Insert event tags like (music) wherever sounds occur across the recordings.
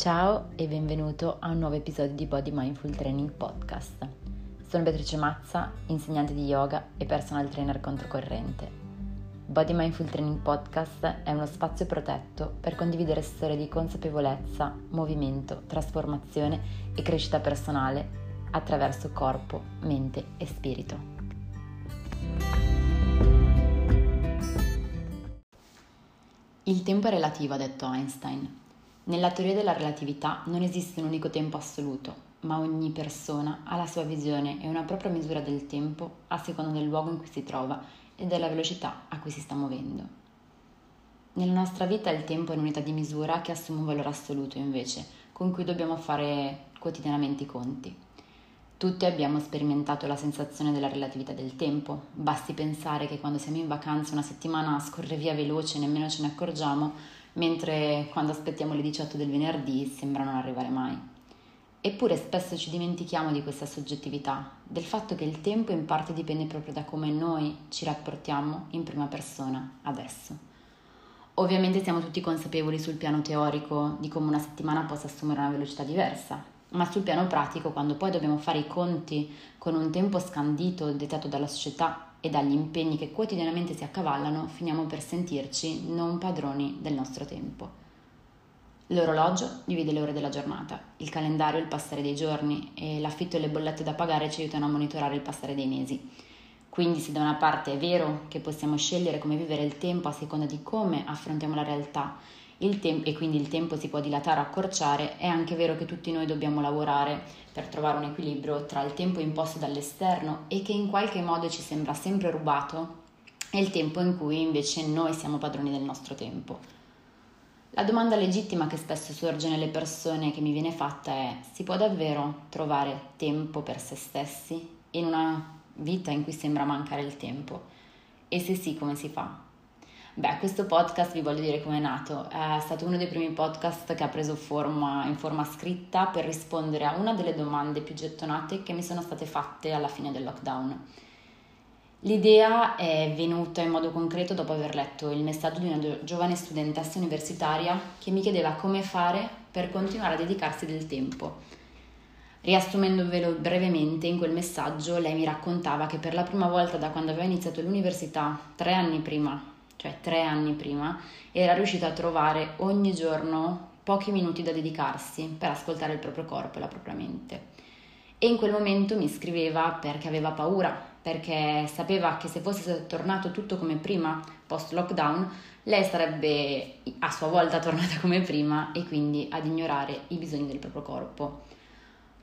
Ciao e benvenuto a un nuovo episodio di Body Mindful Training Podcast. Sono Beatrice Mazza, insegnante di yoga e personal trainer controcorrente. Body Mindful Training Podcast è uno spazio protetto per condividere storie di consapevolezza, movimento, trasformazione e crescita personale attraverso corpo, mente e spirito. Il tempo è relativo, ha detto Einstein. Nella teoria della relatività non esiste un unico tempo assoluto, ma ogni persona ha la sua visione e una propria misura del tempo a seconda del luogo in cui si trova e della velocità a cui si sta muovendo. Nella nostra vita il tempo è un'unità di misura che assume un valore assoluto invece, con cui dobbiamo fare quotidianamente i conti. Tutti abbiamo sperimentato la sensazione della relatività del tempo, basti pensare che quando siamo in vacanza una settimana scorre via veloce e nemmeno ce ne accorgiamo, mentre quando aspettiamo le 18 del venerdì sembra non arrivare mai. Eppure spesso ci dimentichiamo di questa soggettività, del fatto che il tempo in parte dipende proprio da come noi ci rapportiamo in prima persona adesso. Ovviamente siamo tutti consapevoli sul piano teorico di come una settimana possa assumere una velocità diversa, ma sul piano pratico, quando poi dobbiamo fare i conti con un tempo scandito dettato dalla società e dagli impegni che quotidianamente si accavallano, finiamo per sentirci non padroni del nostro tempo. L'orologio divide le ore della giornata, il calendario il passare dei giorni e l'affitto e le bollette da pagare ci aiutano a monitorare il passare dei mesi. Quindi se da una parte è vero che possiamo scegliere come vivere il tempo a seconda di come affrontiamo la realtà tem- e quindi il tempo si può dilatare accorciare, è anche vero che tutti noi dobbiamo lavorare per trovare un equilibrio tra il tempo imposto dall'esterno e che in qualche modo ci sembra sempre rubato e il tempo in cui invece noi siamo padroni del nostro tempo. La domanda legittima che spesso sorge nelle persone che mi viene fatta è si può davvero trovare tempo per se stessi in una vita in cui sembra mancare il tempo? E se sì, come si fa? Beh, questo podcast vi voglio dire come è nato. È stato uno dei primi podcast che ha preso forma in forma scritta per rispondere a una delle domande più gettonate che mi sono state fatte alla fine del lockdown. L'idea è venuta in modo concreto dopo aver letto il messaggio di una giovane studentessa universitaria che mi chiedeva come fare per continuare a dedicarsi del tempo. Riassumendovelo brevemente, in quel messaggio lei mi raccontava che per la prima volta da quando aveva iniziato l'università, tre anni prima cioè tre anni prima, era riuscita a trovare ogni giorno pochi minuti da dedicarsi per ascoltare il proprio corpo e la propria mente. E in quel momento mi scriveva perché aveva paura, perché sapeva che se fosse tornato tutto come prima, post lockdown, lei sarebbe a sua volta tornata come prima e quindi ad ignorare i bisogni del proprio corpo.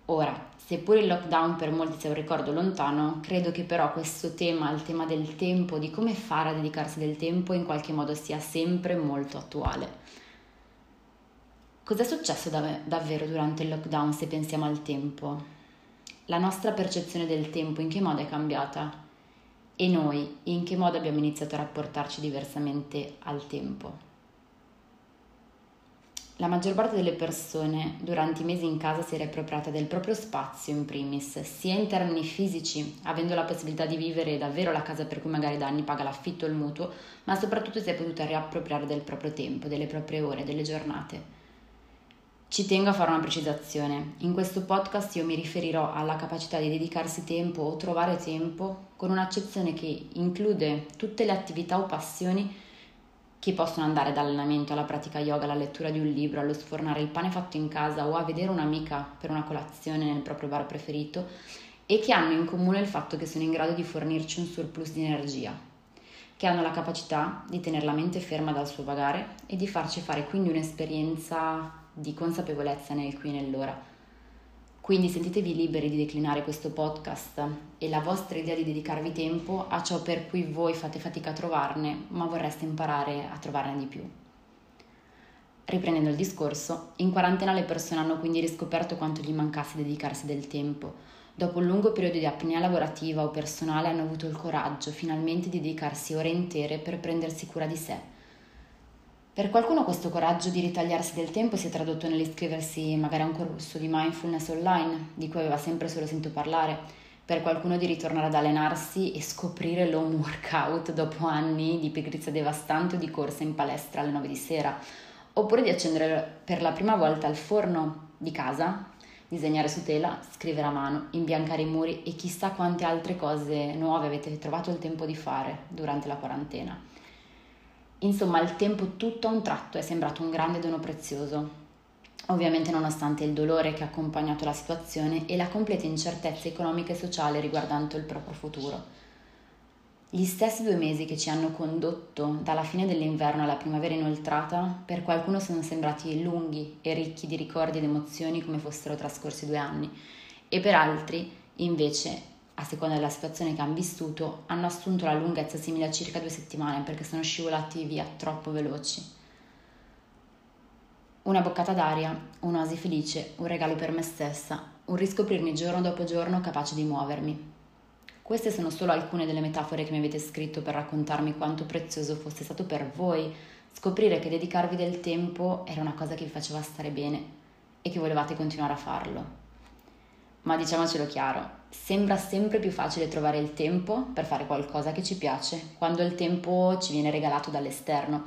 Ora, seppure il lockdown per molti sia un ricordo lontano, credo che però questo tema, il tema del tempo, di come fare a dedicarsi del tempo, in qualche modo sia sempre molto attuale. Cos'è successo dav- davvero durante il lockdown se pensiamo al tempo? La nostra percezione del tempo in che modo è cambiata? E noi in che modo abbiamo iniziato a rapportarci diversamente al tempo? La maggior parte delle persone durante i mesi in casa si è riappropriata del proprio spazio in primis, sia in termini fisici, avendo la possibilità di vivere davvero la casa per cui magari da anni paga l'affitto o il mutuo, ma soprattutto si è potuta riappropriare del proprio tempo, delle proprie ore, delle giornate. Ci tengo a fare una precisazione. In questo podcast io mi riferirò alla capacità di dedicarsi tempo o trovare tempo con un'accezione che include tutte le attività o passioni che possono andare dall'allenamento alla pratica yoga, alla lettura di un libro, allo sfornare il pane fatto in casa o a vedere un'amica per una colazione nel proprio bar preferito e che hanno in comune il fatto che sono in grado di fornirci un surplus di energia, che hanno la capacità di tenere la mente ferma dal suo vagare e di farci fare quindi un'esperienza di consapevolezza nel qui e nell'ora quindi sentitevi liberi di declinare questo podcast e la vostra idea di dedicarvi tempo a ciò per cui voi fate fatica a trovarne, ma vorreste imparare a trovarne di più. Riprendendo il discorso, in quarantena le persone hanno quindi riscoperto quanto gli mancasse dedicarsi del tempo. Dopo un lungo periodo di apnea lavorativa o personale hanno avuto il coraggio finalmente di dedicarsi ore intere per prendersi cura di sé per qualcuno questo coraggio di ritagliarsi del tempo si è tradotto nell'iscriversi magari a un corso di mindfulness online, di cui aveva sempre solo sentito parlare, per qualcuno di ritornare ad allenarsi e scoprire l'home workout dopo anni di pigrizia devastante o di corsa in palestra alle 9 di sera, oppure di accendere per la prima volta il forno di casa, disegnare su tela, scrivere a mano, imbiancare i muri e chissà quante altre cose nuove avete trovato il tempo di fare durante la quarantena. Insomma, il tempo tutto a un tratto è sembrato un grande dono prezioso. Ovviamente nonostante il dolore che ha accompagnato la situazione e la completa incertezza economica e sociale riguardante il proprio futuro. Gli stessi due mesi che ci hanno condotto dalla fine dell'inverno alla primavera inoltrata, per qualcuno sono sembrati lunghi e ricchi di ricordi ed emozioni come fossero trascorsi due anni, e per altri, invece, a seconda della situazione che hanno vissuto, hanno assunto la lunghezza simile a circa due settimane perché sono scivolati via troppo veloci. Una boccata d'aria, un'oasi felice, un regalo per me stessa, un riscoprirmi giorno dopo giorno capace di muovermi, queste sono solo alcune delle metafore che mi avete scritto per raccontarmi quanto prezioso fosse stato per voi scoprire che dedicarvi del tempo era una cosa che vi faceva stare bene e che volevate continuare a farlo. Ma diciamocelo chiaro, sembra sempre più facile trovare il tempo per fare qualcosa che ci piace quando il tempo ci viene regalato dall'esterno,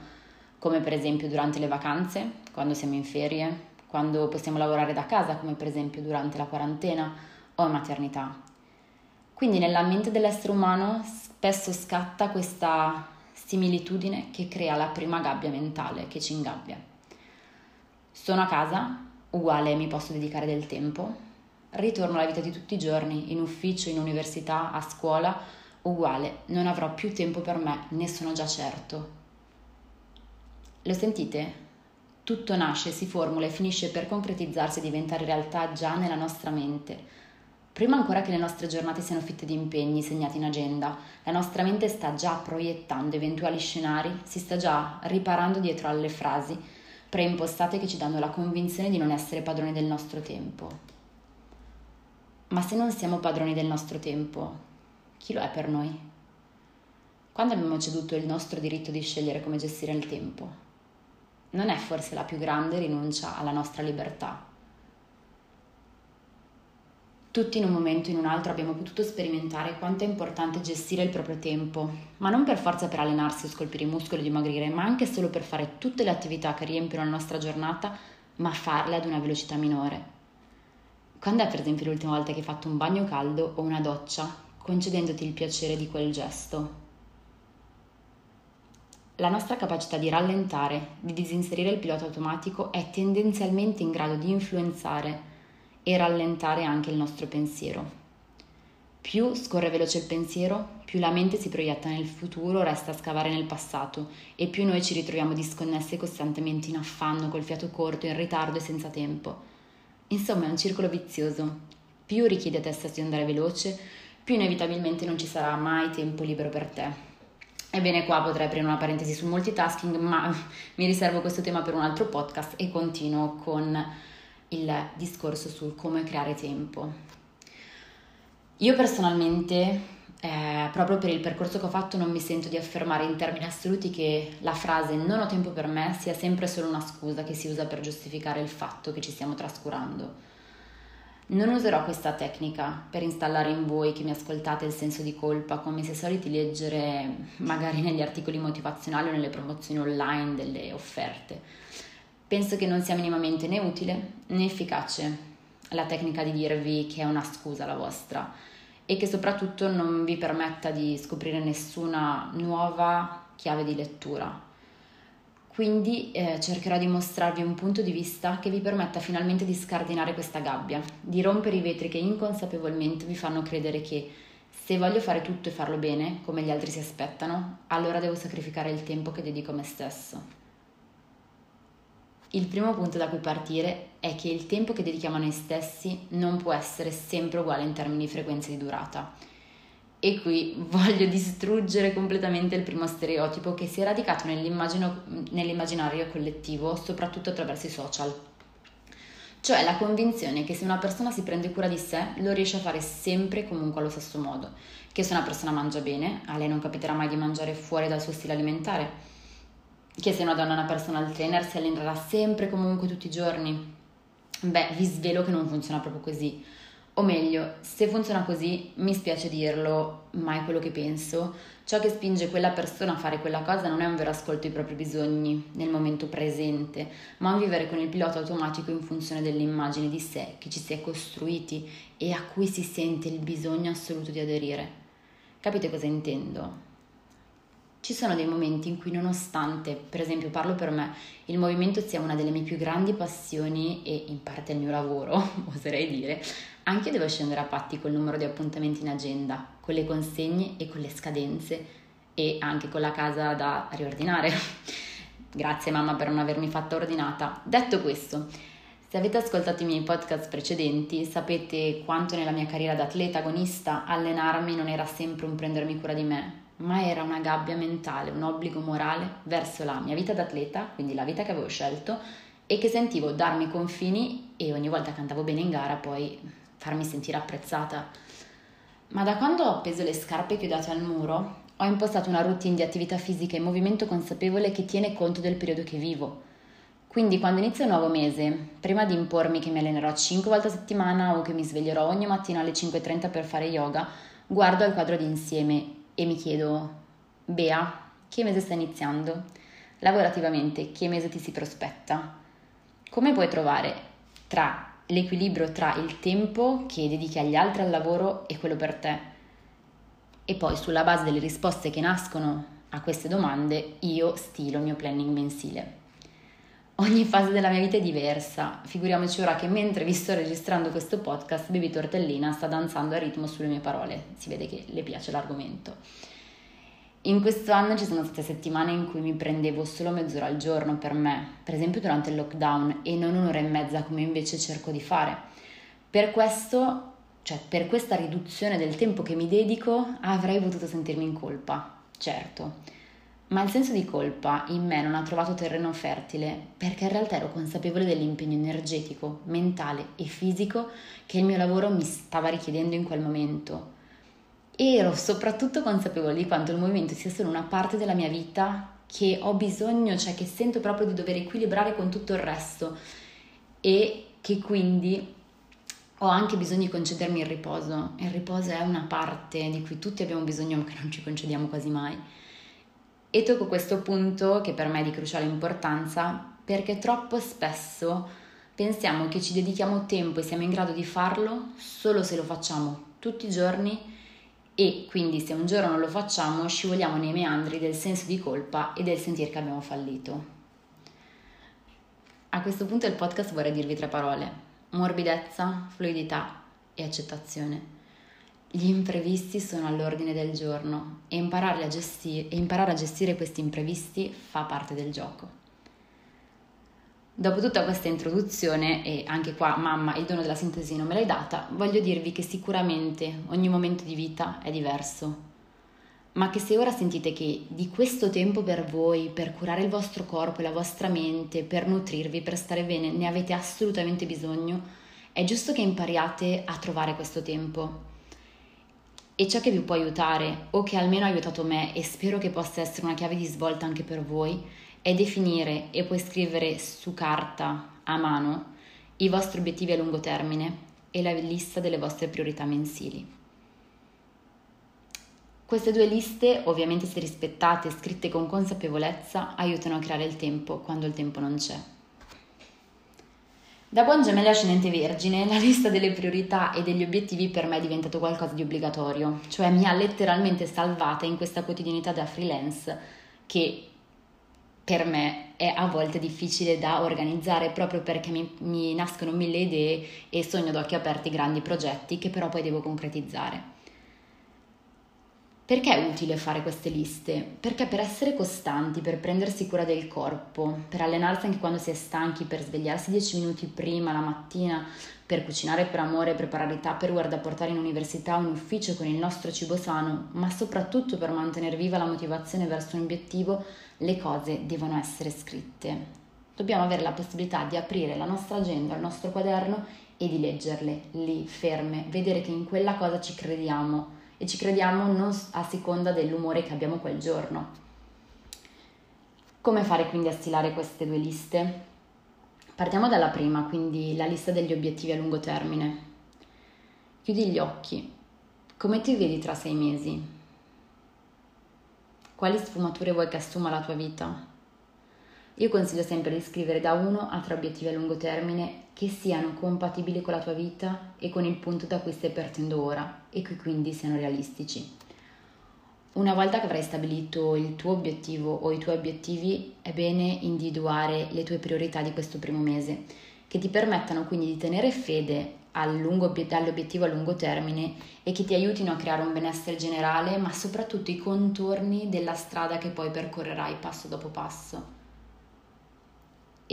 come per esempio durante le vacanze, quando siamo in ferie, quando possiamo lavorare da casa, come per esempio durante la quarantena o in maternità. Quindi nella mente dell'essere umano spesso scatta questa similitudine che crea la prima gabbia mentale che ci ingabbia. Sono a casa, uguale mi posso dedicare del tempo, ritorno alla vita di tutti i giorni, in ufficio, in università, a scuola, uguale, non avrò più tempo per me, ne sono già certo. Lo sentite? Tutto nasce, si formula e finisce per concretizzarsi e diventare realtà già nella nostra mente Prima ancora che le nostre giornate siano fitte di impegni segnati in agenda, la nostra mente sta già proiettando eventuali scenari, si sta già riparando dietro alle frasi preimpostate che ci danno la convinzione di non essere padroni del nostro tempo. Ma se non siamo padroni del nostro tempo, chi lo è per noi? Quando abbiamo ceduto il nostro diritto di scegliere come gestire il tempo? Non è forse la più grande rinuncia alla nostra libertà? Tutti in un momento o in un altro abbiamo potuto sperimentare quanto è importante gestire il proprio tempo, ma non per forza per allenarsi o scolpire i muscoli o dimagrire, ma anche solo per fare tutte le attività che riempiono la nostra giornata, ma farle ad una velocità minore. Quando è per esempio l'ultima volta che hai fatto un bagno caldo o una doccia, concedendoti il piacere di quel gesto? La nostra capacità di rallentare, di disinserire il pilota automatico è tendenzialmente in grado di influenzare e rallentare anche il nostro pensiero. Più scorre veloce il pensiero, più la mente si proietta nel futuro, resta a scavare nel passato e più noi ci ritroviamo disconnessi costantemente in affanno, col fiato corto, in ritardo e senza tempo. Insomma, è un circolo vizioso. Più richiede a te stesso di andare veloce, più inevitabilmente non ci sarà mai tempo libero per te. Ebbene, qua potrei aprire una parentesi sul multitasking, ma (laughs) mi riservo questo tema per un altro podcast e continuo con il discorso sul come creare tempo. Io personalmente, eh, proprio per il percorso che ho fatto, non mi sento di affermare in termini assoluti che la frase non ho tempo per me sia sempre solo una scusa che si usa per giustificare il fatto che ci stiamo trascurando. Non userò questa tecnica per installare in voi che mi ascoltate il senso di colpa, come se soliti leggere magari negli articoli motivazionali o nelle promozioni online delle offerte Penso che non sia minimamente né utile né efficace la tecnica di dirvi che è una scusa la vostra e che soprattutto non vi permetta di scoprire nessuna nuova chiave di lettura. Quindi eh, cercherò di mostrarvi un punto di vista che vi permetta finalmente di scardinare questa gabbia, di rompere i vetri che inconsapevolmente vi fanno credere che se voglio fare tutto e farlo bene, come gli altri si aspettano, allora devo sacrificare il tempo che dedico a me stesso. Il primo punto da cui partire è che il tempo che dedichiamo a noi stessi non può essere sempre uguale in termini di frequenza di durata. E qui (laughs) voglio distruggere completamente il primo stereotipo che si è radicato nell'immaginario collettivo, soprattutto attraverso i social. Cioè la convinzione che se una persona si prende cura di sé lo riesce a fare sempre e comunque allo stesso modo, che se una persona mangia bene, a lei non capiterà mai di mangiare fuori dal suo stile alimentare, che se una donna è una personal trainer si allenerà sempre comunque tutti i giorni. Beh, vi svelo che non funziona proprio così. O meglio, se funziona così, mi spiace dirlo, ma è quello che penso. Ciò che spinge quella persona a fare quella cosa non è un vero ascolto ai propri bisogni nel momento presente, ma un vivere con il pilota automatico in funzione delle immagini di sé che ci si è costruiti e a cui si sente il bisogno assoluto di aderire. Capite cosa intendo? Ci sono dei momenti in cui nonostante, per esempio parlo per me, il movimento sia una delle mie più grandi passioni e in parte il mio lavoro, (laughs) oserei dire, anche io devo scendere a patti col numero di appuntamenti in agenda, con le consegne e con le scadenze e anche con la casa da riordinare. (laughs) Grazie mamma per non avermi fatta ordinata. Detto questo, se avete ascoltato i miei podcast precedenti, sapete quanto nella mia carriera da atleta agonista allenarmi non era sempre un prendermi cura di me, ma era una gabbia mentale, un obbligo morale verso la mia vita d'atleta, quindi la vita che avevo scelto, e che sentivo darmi confini e ogni volta che andavo bene in gara poi farmi sentire apprezzata. Ma da quando ho appeso le scarpe chiodate al muro, ho impostato una routine di attività fisica e movimento consapevole che tiene conto del periodo che vivo. Quindi quando inizia un nuovo mese, prima di impormi che mi allenerò 5 volte a settimana o che mi sveglierò ogni mattina alle 5.30 per fare yoga, guardo al quadro d'insieme e mi chiedo, Bea, che mese sta iniziando? Lavorativamente, che mese ti si prospetta? Come puoi trovare tra l'equilibrio tra il tempo che dedichi agli altri al lavoro e quello per te? E poi sulla base delle risposte che nascono a queste domande, io stilo il mio planning mensile. Ogni fase della mia vita è diversa, figuriamoci ora che mentre vi sto registrando questo podcast, Baby Tortellina sta danzando a ritmo sulle mie parole, si vede che le piace l'argomento. In questo anno ci sono state settimane in cui mi prendevo solo mezz'ora al giorno per me, per esempio durante il lockdown, e non un'ora e mezza come invece cerco di fare. Per questo, cioè per questa riduzione del tempo che mi dedico, avrei potuto sentirmi in colpa, certo ma il senso di colpa in me non ha trovato terreno fertile perché in realtà ero consapevole dell'impegno energetico, mentale e fisico che il mio lavoro mi stava richiedendo in quel momento. Ero soprattutto consapevole di quanto il movimento sia solo una parte della mia vita che ho bisogno, cioè che sento proprio di dover equilibrare con tutto il resto e che quindi ho anche bisogno di concedermi il riposo. Il riposo è una parte di cui tutti abbiamo bisogno ma che non ci concediamo quasi mai. E tocco questo punto che per me è di cruciale importanza perché troppo spesso pensiamo che ci dedichiamo tempo e siamo in grado di farlo solo se lo facciamo tutti i giorni e quindi se un giorno non lo facciamo scivoliamo nei meandri del senso di colpa e del sentire che abbiamo fallito. A questo punto del podcast vorrei dirvi tre parole: morbidezza, fluidità e accettazione. Gli imprevisti sono all'ordine del giorno e a gestire, e imparare a gestire questi imprevisti fa parte del gioco. Dopo tutta questa introduzione, e anche qua mamma il dono della sintesi non me l'hai data, voglio dirvi che sicuramente ogni momento di vita è diverso, ma che se ora sentite che di questo tempo per voi, per curare il vostro corpo e la vostra mente, per nutrirvi, per stare bene, ne avete assolutamente bisogno, è giusto che impariate a trovare questo tempo e ciò che vi può aiutare, o che almeno ha aiutato me e spero che possa essere una chiave di svolta anche per voi, è definire e poi scrivere su carta, a mano, i vostri obiettivi a lungo termine e la lista delle vostre priorità mensili. Queste due liste, ovviamente se rispettate e scritte con consapevolezza, aiutano a creare il tempo quando il tempo non c'è. Da buon gemello ascendente vergine, la lista delle priorità e degli obiettivi per me è diventato qualcosa di obbligatorio, cioè mi ha letteralmente salvata in questa quotidianità da freelance che per me è a volte difficile da organizzare proprio perché mi, mi nascono mille idee e sogno ad occhi aperti grandi progetti che però poi devo concretizzare. Perché è utile fare queste liste? Perché per essere costanti, per prendersi cura del corpo, per allenarsi anche quando si è stanchi, per svegliarsi 10 minuti prima la mattina, per cucinare per amore, preparare tupperware da portare in università o in ufficio con il nostro cibo sano, ma soprattutto per mantenere viva la motivazione verso un obiettivo, le cose devono essere scritte. Dobbiamo avere la possibilità di aprire la nostra agenda, il nostro quaderno e di leggerle lì, ferme, vedere che in quella cosa ci crediamo e ci crediamo non a seconda dell'umore che abbiamo quel giorno. Come fare quindi a stilare queste due liste? Partiamo dalla prima, quindi la lista degli obiettivi a lungo termine. Chiudi gli occhi. Come ti vedi tra sei mesi? Quali sfumature vuoi che assuma la tua vita? Io consiglio sempre di scrivere da uno a tre obiettivi a lungo termine che siano compatibili con la tua vita e con il punto da cui stai partendo ora e che quindi siano realistici. Una volta che avrai stabilito il tuo obiettivo o i tuoi obiettivi, è bene individuare le tue priorità di questo primo mese, che ti permettano quindi di tenere fede all'obiettivo a lungo termine e che ti aiutino a creare un benessere generale, ma soprattutto i contorni della strada che poi percorrerai passo dopo passo.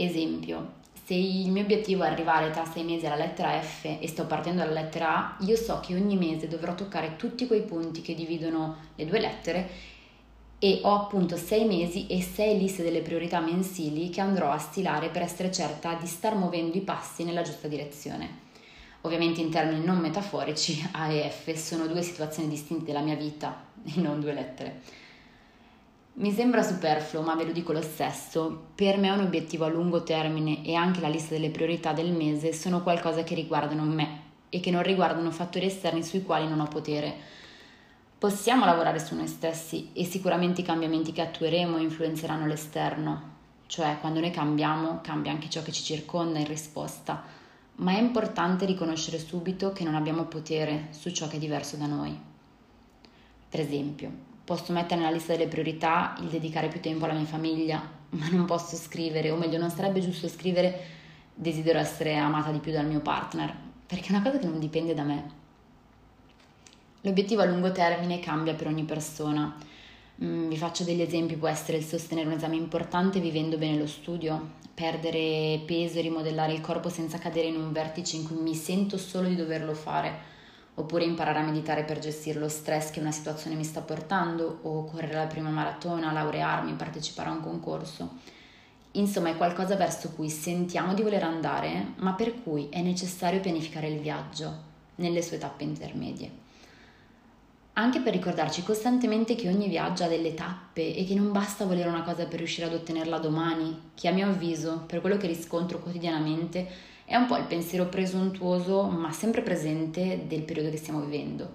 Esempio, se il mio obiettivo è arrivare tra sei mesi alla lettera F e sto partendo dalla lettera A, io so che ogni mese dovrò toccare tutti quei punti che dividono le due lettere e ho appunto sei mesi e sei liste delle priorità mensili che andrò a stilare per essere certa di star muovendo i passi nella giusta direzione. Ovviamente in termini non metaforici, A e F sono due situazioni distinte della mia vita e non due lettere. Mi sembra superfluo, ma ve lo dico lo stesso. Per me un obiettivo a lungo termine e anche la lista delle priorità del mese sono qualcosa che riguardano me e che non riguardano fattori esterni sui quali non ho potere. Possiamo lavorare su noi stessi e sicuramente i cambiamenti che attueremo influenzeranno l'esterno, cioè quando noi cambiamo cambia anche ciò che ci circonda in risposta, ma è importante riconoscere subito che non abbiamo potere su ciò che è diverso da noi. Per esempio, Posso mettere nella lista delle priorità il dedicare più tempo alla mia famiglia, (laughs) ma non posso scrivere, o meglio, non sarebbe giusto scrivere desidero essere amata di più dal mio partner, perché è una cosa che non dipende da me. L'obiettivo a lungo termine cambia per ogni persona. Mm, vi faccio degli esempi, può essere il sostenere un esame importante vivendo bene lo studio, perdere peso e rimodellare il corpo senza cadere in un vertice in cui mi sento solo di doverlo fare oppure imparare a meditare per gestire lo stress che una situazione mi sta portando, o correre la prima maratona, laurearmi, partecipare a un concorso. Insomma, è qualcosa verso cui sentiamo di voler andare, ma per cui è necessario pianificare il viaggio nelle sue tappe intermedie. Anche per ricordarci costantemente che ogni viaggio ha delle tappe e che non basta volere una cosa per riuscire ad ottenerla domani, che a mio avviso, per quello che riscontro quotidianamente, è un po' il pensiero presuntuoso, ma sempre presente del periodo che stiamo vivendo,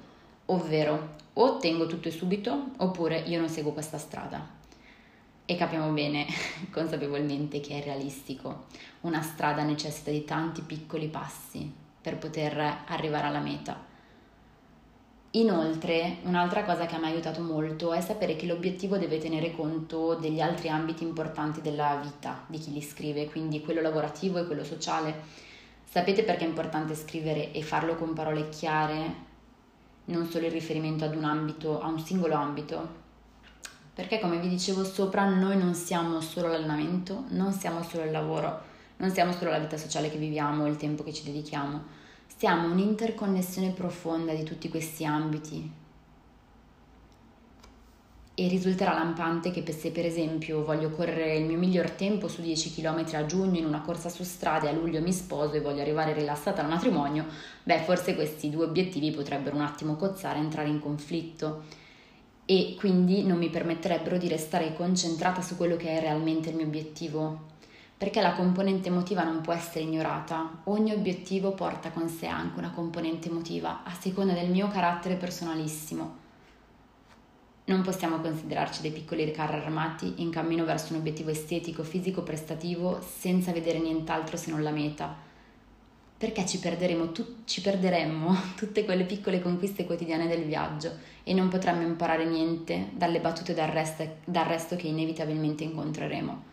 ovvero o ottengo tutto subito oppure io non seguo questa strada. E capiamo bene, (laughs) consapevolmente, che è realistico. Una strada necessita di tanti piccoli passi per poter arrivare alla meta. Inoltre, un'altra cosa che mi ha aiutato molto è sapere che l'obiettivo deve tenere conto degli altri ambiti importanti della vita di chi li scrive, quindi quello lavorativo e quello sociale Sapete perché è importante scrivere e farlo con parole chiare, non solo in riferimento ad un ambito, a un singolo ambito? Perché come vi dicevo sopra, noi non siamo solo l'allenamento, non siamo solo il lavoro, non siamo solo la vita sociale che viviamo, il tempo che ci dedichiamo. Siamo un'interconnessione profonda di tutti questi ambiti, e risulterà lampante che se per esempio voglio correre il mio miglior tempo su 10 km a giugno in una corsa su strada e a luglio mi sposo e voglio arrivare rilassata al matrimonio, beh forse questi due obiettivi potrebbero un attimo cozzare entrare in conflitto e quindi non mi permetterebbero di restare concentrata su quello che è realmente il mio obiettivo. Perché la componente emotiva non può essere ignorata, ogni obiettivo porta con sé anche una componente emotiva a seconda del mio carattere personalissimo non possiamo considerarci dei piccoli carri armati in cammino verso un obiettivo estetico, fisico, prestativo, senza vedere nient'altro se non la meta. Perché ci perderemo, tu- ci perderemmo (laughs) tutte quelle piccole conquiste quotidiane del viaggio e non potremmo imparare niente dalle battute d'arresto, d'arresto che inevitabilmente incontreremo.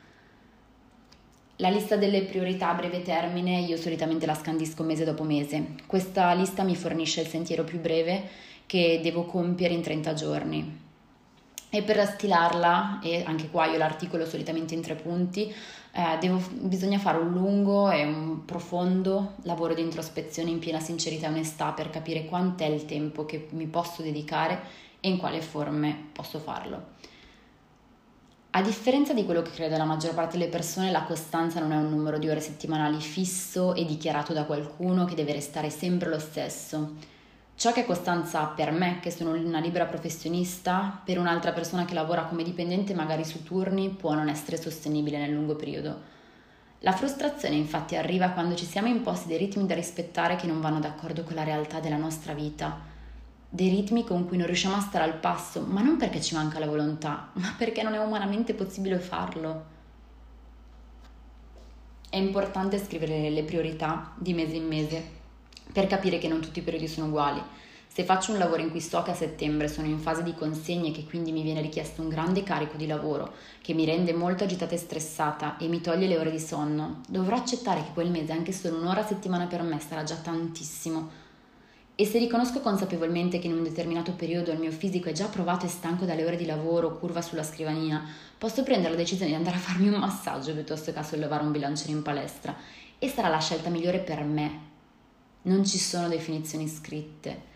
La lista delle priorità a breve termine io solitamente la scandisco mese dopo mese. Questa lista mi fornisce il sentiero più breve che devo compiere in 30 giorni e per stilarla, e anche qua io l'articolo solitamente in tre punti, eh, devo, bisogna fare un lungo e un profondo lavoro di introspezione in piena sincerità e onestà per capire quant'è il tempo che mi posso dedicare e in quale forme posso farlo. A differenza di quello che crede la maggior parte delle persone, la costanza non è un numero di ore settimanali fisso e dichiarato da qualcuno che deve restare sempre lo stesso Ciò che è costanza per me, che sono una libera professionista, per un'altra persona che lavora come dipendente magari su turni, può non essere sostenibile nel lungo periodo. La frustrazione infatti arriva quando ci siamo imposti dei ritmi da rispettare che non vanno d'accordo con la realtà della nostra vita, dei ritmi con cui non riusciamo a stare al passo, ma non perché ci manca la volontà, ma perché non è umanamente possibile farlo. È importante scrivere le priorità di mese in mese per capire che non tutti i periodi sono uguali se faccio un lavoro in cui so che a settembre sono in fase di consegne e che quindi mi viene richiesto un grande carico di lavoro che mi rende molto agitata e stressata e mi toglie le ore di sonno, dovrò accettare che quel mese anche solo un'ora a settimana per me sarà già tantissimo. E se riconosco consapevolmente che in un determinato periodo il mio fisico è già provato e stanco dalle ore di lavoro, curva sulla scrivania, posso prendere la decisione di andare a farmi un massaggio piuttosto che a sollevare un bilanciere in palestra e sarà la scelta migliore per me. Non ci sono definizioni scritte.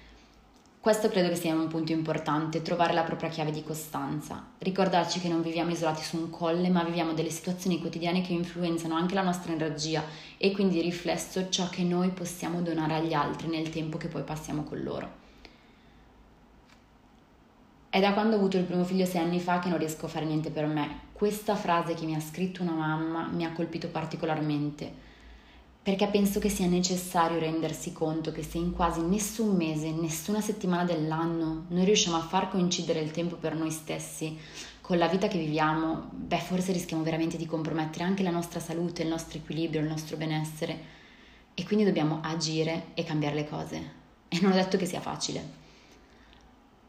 Questo credo che sia un punto importante, trovare la propria chiave di costanza, ricordarci che non viviamo isolati su un colle, ma viviamo delle situazioni quotidiane che influenzano anche la nostra energia e quindi riflesso ciò che noi possiamo donare agli altri nel tempo che poi passiamo con loro. È da quando ho avuto il primo figlio sei anni fa che non riesco a fare niente per me. Questa frase che mi ha scritto una mamma mi ha colpito particolarmente perché penso che sia necessario rendersi conto che se in quasi nessun mese, nessuna settimana dell'anno noi riusciamo a far coincidere il tempo per noi stessi con la vita che viviamo, beh forse rischiamo veramente di compromettere anche la nostra salute, il nostro equilibrio, il nostro benessere e quindi dobbiamo agire e cambiare le cose. E non ho detto che sia facile.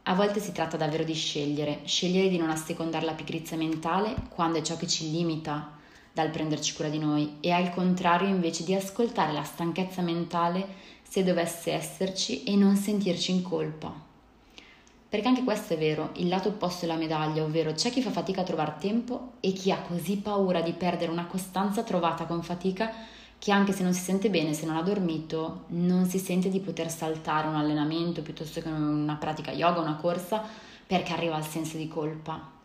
A volte si tratta davvero di scegliere, scegliere di non assecondare la pigrizia mentale quando è ciò che ci limita dal prenderci cura di noi e al contrario invece di ascoltare la stanchezza mentale se dovesse esserci e non sentirci in colpa. Perché anche questo è vero, il lato opposto della medaglia, ovvero c'è chi fa fatica a trovare tempo e chi ha così paura di perdere una costanza trovata con fatica che anche se non si sente bene, se non ha dormito, non si sente di poter saltare un allenamento piuttosto che una pratica yoga, una corsa, perché arriva al senso di colpa.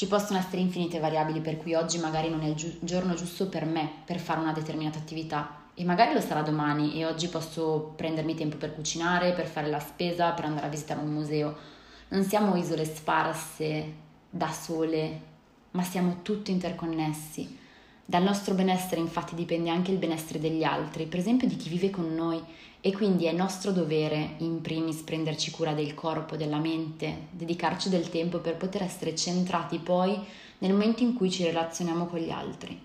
Ci possono essere infinite variabili per cui oggi magari non è il gi- giorno giusto per me per fare una determinata attività e magari lo sarà domani e oggi posso prendermi tempo per cucinare, per fare la spesa, per andare a visitare un museo. Non siamo isole sparse da sole, ma siamo tutti interconnessi. Dal nostro benessere infatti dipende anche il benessere degli altri, per esempio di chi vive con noi e quindi è nostro dovere, in primis, prenderci cura del corpo, della mente, dedicarci del tempo per poter essere centrati poi nel momento in cui ci relazioniamo con gli altri.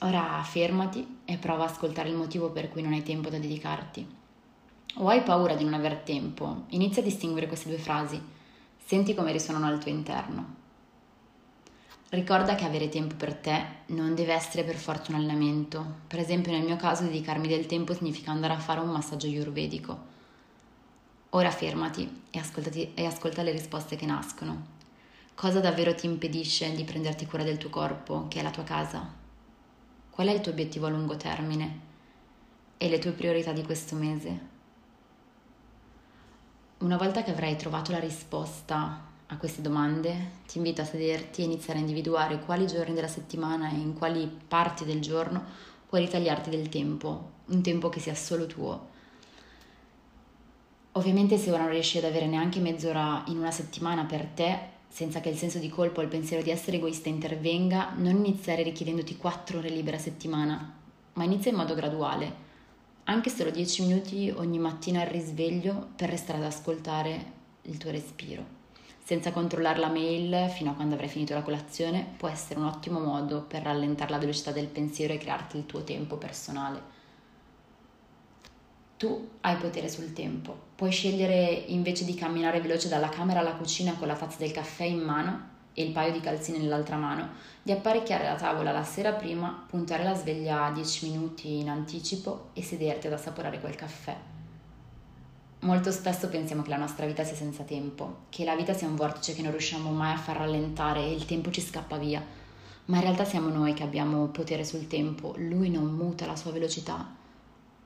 Ora fermati e prova a ascoltare il motivo per cui non hai tempo da dedicarti. O hai paura di non aver tempo? Inizia a distinguere queste due frasi. Senti come risuonano al tuo interno. Ricorda che avere tempo per te non deve essere per forza un allenamento. Per esempio, nel mio caso, dedicarmi del tempo significa andare a fare un massaggio ayurvedico. Ora fermati e, e ascolta le risposte che nascono. Cosa davvero ti impedisce di prenderti cura del tuo corpo, che è la tua casa? Qual è il tuo obiettivo a lungo termine? E le tue priorità di questo mese? Una volta che avrai trovato la risposta a queste domande, ti invito a sederti e iniziare a individuare quali giorni della settimana e in quali parti del giorno puoi ritagliarti del tempo, un tempo che sia solo tuo. Ovviamente se ora non riesci ad avere neanche mezz'ora in una settimana per te, senza che il senso di colpa o il pensiero di essere egoista intervenga, non iniziare richiedendoti 4 ore libere a settimana, ma inizia in modo graduale, anche solo 10 minuti ogni mattina al risveglio per restare ad ascoltare il tuo respiro senza controllare la mail fino a quando avrai finito la colazione può essere un ottimo modo per rallentare la velocità del pensiero e crearti il tuo tempo personale. Tu hai potere sul tempo. Puoi scegliere invece di camminare veloce dalla camera alla cucina con la tazza del caffè in mano e il paio di calzini nell'altra mano, di apparecchiare la tavola la sera prima, puntare la sveglia a 10 minuti in anticipo e sederti ad assaporare quel caffè Molto spesso pensiamo che la nostra vita sia senza tempo, che la vita sia un vortice che non riusciamo mai a far rallentare e il tempo ci scappa via. Ma in realtà siamo noi che abbiamo potere sul tempo, lui non muta la sua velocità.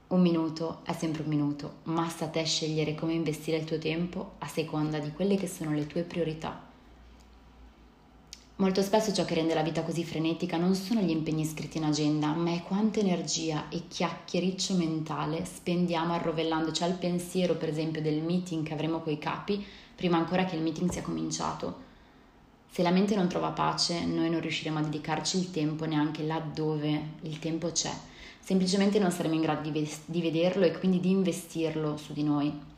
Un minuto è sempre un minuto, ma sta a te scegliere come investire il tuo tempo a seconda di quelle che sono le tue priorità. Molto spesso ciò che rende la vita così frenetica non sono gli impegni scritti in agenda, ma è quanta energia e chiacchiericcio mentale spendiamo arrovellandoci al pensiero, per esempio, del meeting che avremo coi capi prima ancora che il meeting sia cominciato. Se la mente non trova pace, noi non riusciremo a dedicarci il tempo neanche laddove il tempo c'è. Semplicemente non saremo in grado di, di vederlo e quindi di investirlo su di noi.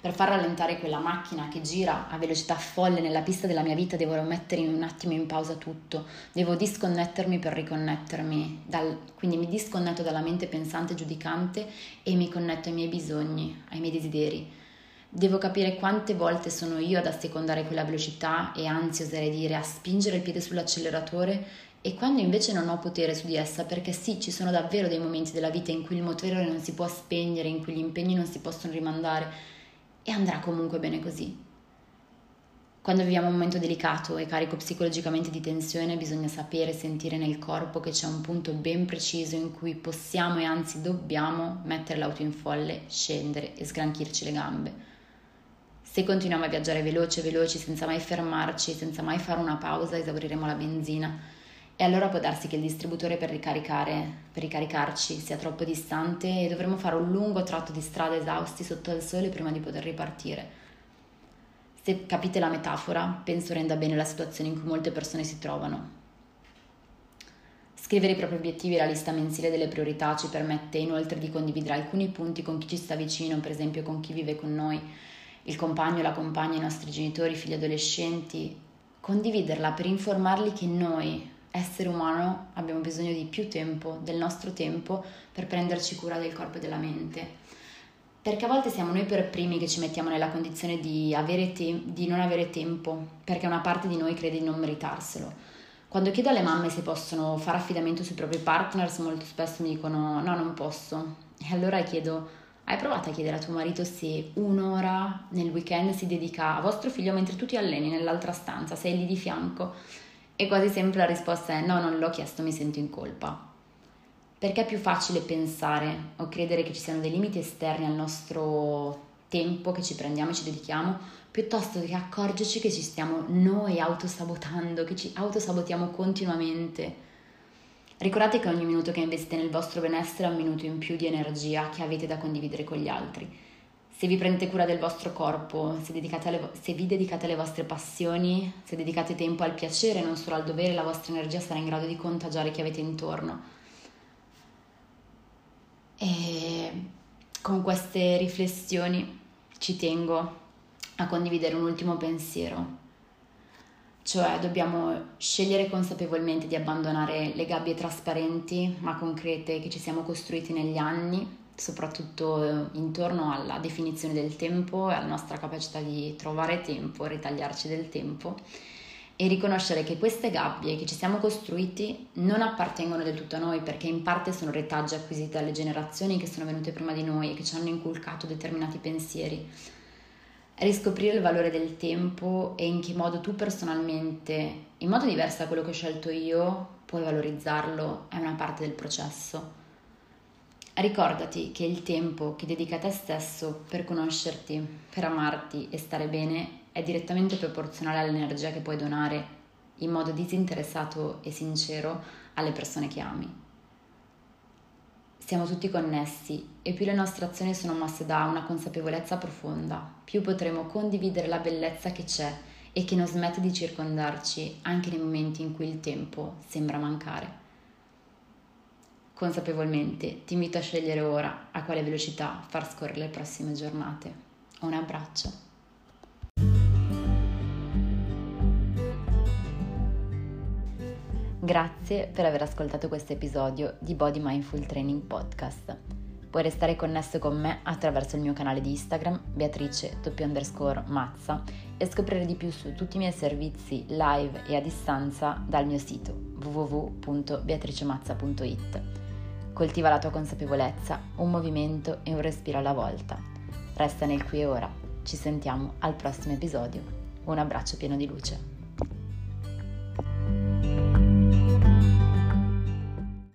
Per far rallentare quella macchina che gira a velocità folle nella pista della mia vita devo mettere un attimo in pausa tutto, devo disconnettermi per riconnettermi, dal, quindi mi disconnetto dalla mente pensante giudicante e mi connetto ai miei bisogni, ai miei desideri. Devo capire quante volte sono io ad assecondare quella velocità e anzi oserei dire a spingere il piede sull'acceleratore e quando invece non ho potere su di essa, perché sì, ci sono davvero dei momenti della vita in cui il motore non si può spegnere, in cui gli impegni non si possono rimandare e andrà comunque bene così. Quando viviamo un momento delicato e carico psicologicamente di tensione, bisogna sapere sentire nel corpo che c'è un punto ben preciso in cui possiamo e anzi dobbiamo mettere l'auto in folle, scendere e sgranchirci le gambe. Se continuiamo a viaggiare veloci e veloci senza mai fermarci, senza mai fare una pausa, esauriremo la benzina e allora può darsi che il distributore per, per ricaricarci sia troppo distante e dovremo fare un lungo tratto di strada esausti sotto il sole prima di poter ripartire. Se capite la metafora, penso renda bene la situazione in cui molte persone si trovano. Scrivere i propri obiettivi e la lista mensile delle priorità ci permette inoltre di condividere alcuni punti con chi ci sta vicino, per esempio con chi vive con noi, il compagno, la compagna, i nostri genitori, i figli adolescenti, condividerla per informarli che noi, essere umano abbiamo bisogno di più tempo, del nostro tempo, per prenderci cura del corpo e della mente. Perché a volte siamo noi per primi che ci mettiamo nella condizione di, te- di non avere tempo, perché una parte di noi crede di non meritarselo. Quando chiedo alle mamme se possono fare affidamento sui propri partners, molto spesso mi dicono no, non posso. E allora chiedo, hai provato a chiedere a tuo marito se un'ora nel weekend si dedica a vostro figlio mentre tu ti alleni nell'altra stanza, sei lì di fianco? E quasi sempre la risposta è no, non l'ho chiesto, mi sento in colpa. Perché è più facile pensare o credere che ci siano dei limiti esterni al nostro tempo che ci prendiamo e ci dedichiamo, piuttosto che accorgerci che ci stiamo noi autosabotando, che ci autosabotiamo continuamente. Ricordate che ogni minuto che investite nel vostro benessere è un minuto in più di energia che avete da condividere con gli altri se vi prendete cura del vostro corpo, se, alle, se, vi dedicate alle vostre passioni, se dedicate tempo al piacere, non solo al dovere, la vostra energia sarà in grado di contagiare chi avete intorno. E con queste riflessioni ci tengo a condividere un ultimo pensiero, cioè dobbiamo scegliere consapevolmente di abbandonare le gabbie trasparenti ma concrete che ci siamo costruiti negli anni soprattutto eh, intorno alla definizione del tempo e alla nostra capacità di trovare tempo, ritagliarci del tempo e riconoscere che queste gabbie che ci siamo costruiti non appartengono del tutto a noi perché in parte sono retaggi acquisiti dalle generazioni che sono venute prima di noi e che ci hanno inculcato determinati pensieri. Riscoprire il valore del tempo e in che modo tu personalmente, in modo diverso da quello che ho scelto io, puoi valorizzarlo è una parte del processo. Ricordati che il tempo che dedica a te stesso per conoscerti, per amarti e stare bene è direttamente proporzionale all'energia che puoi donare in modo disinteressato e sincero alle persone che ami. Siamo tutti connessi e più le nostre azioni sono mosse da una consapevolezza profonda, più potremo condividere la bellezza che c'è e che non smette di circondarci anche nei momenti in cui il tempo sembra mancare. Consapevolmente ti invito a scegliere ora a quale velocità far scorrere le prossime giornate. Un abbraccio. Grazie per aver ascoltato questo episodio di Body Mindful Training Podcast. Puoi restare connesso con me attraverso il mio canale di Instagram, Beatrice Mazza, e scoprire di più su tutti i miei servizi live e a distanza dal mio sito www.beatricemazza.it. Coltiva la tua consapevolezza, un movimento e un respiro alla volta. Resta nel qui e ora. Ci sentiamo al prossimo episodio. Un abbraccio pieno di luce.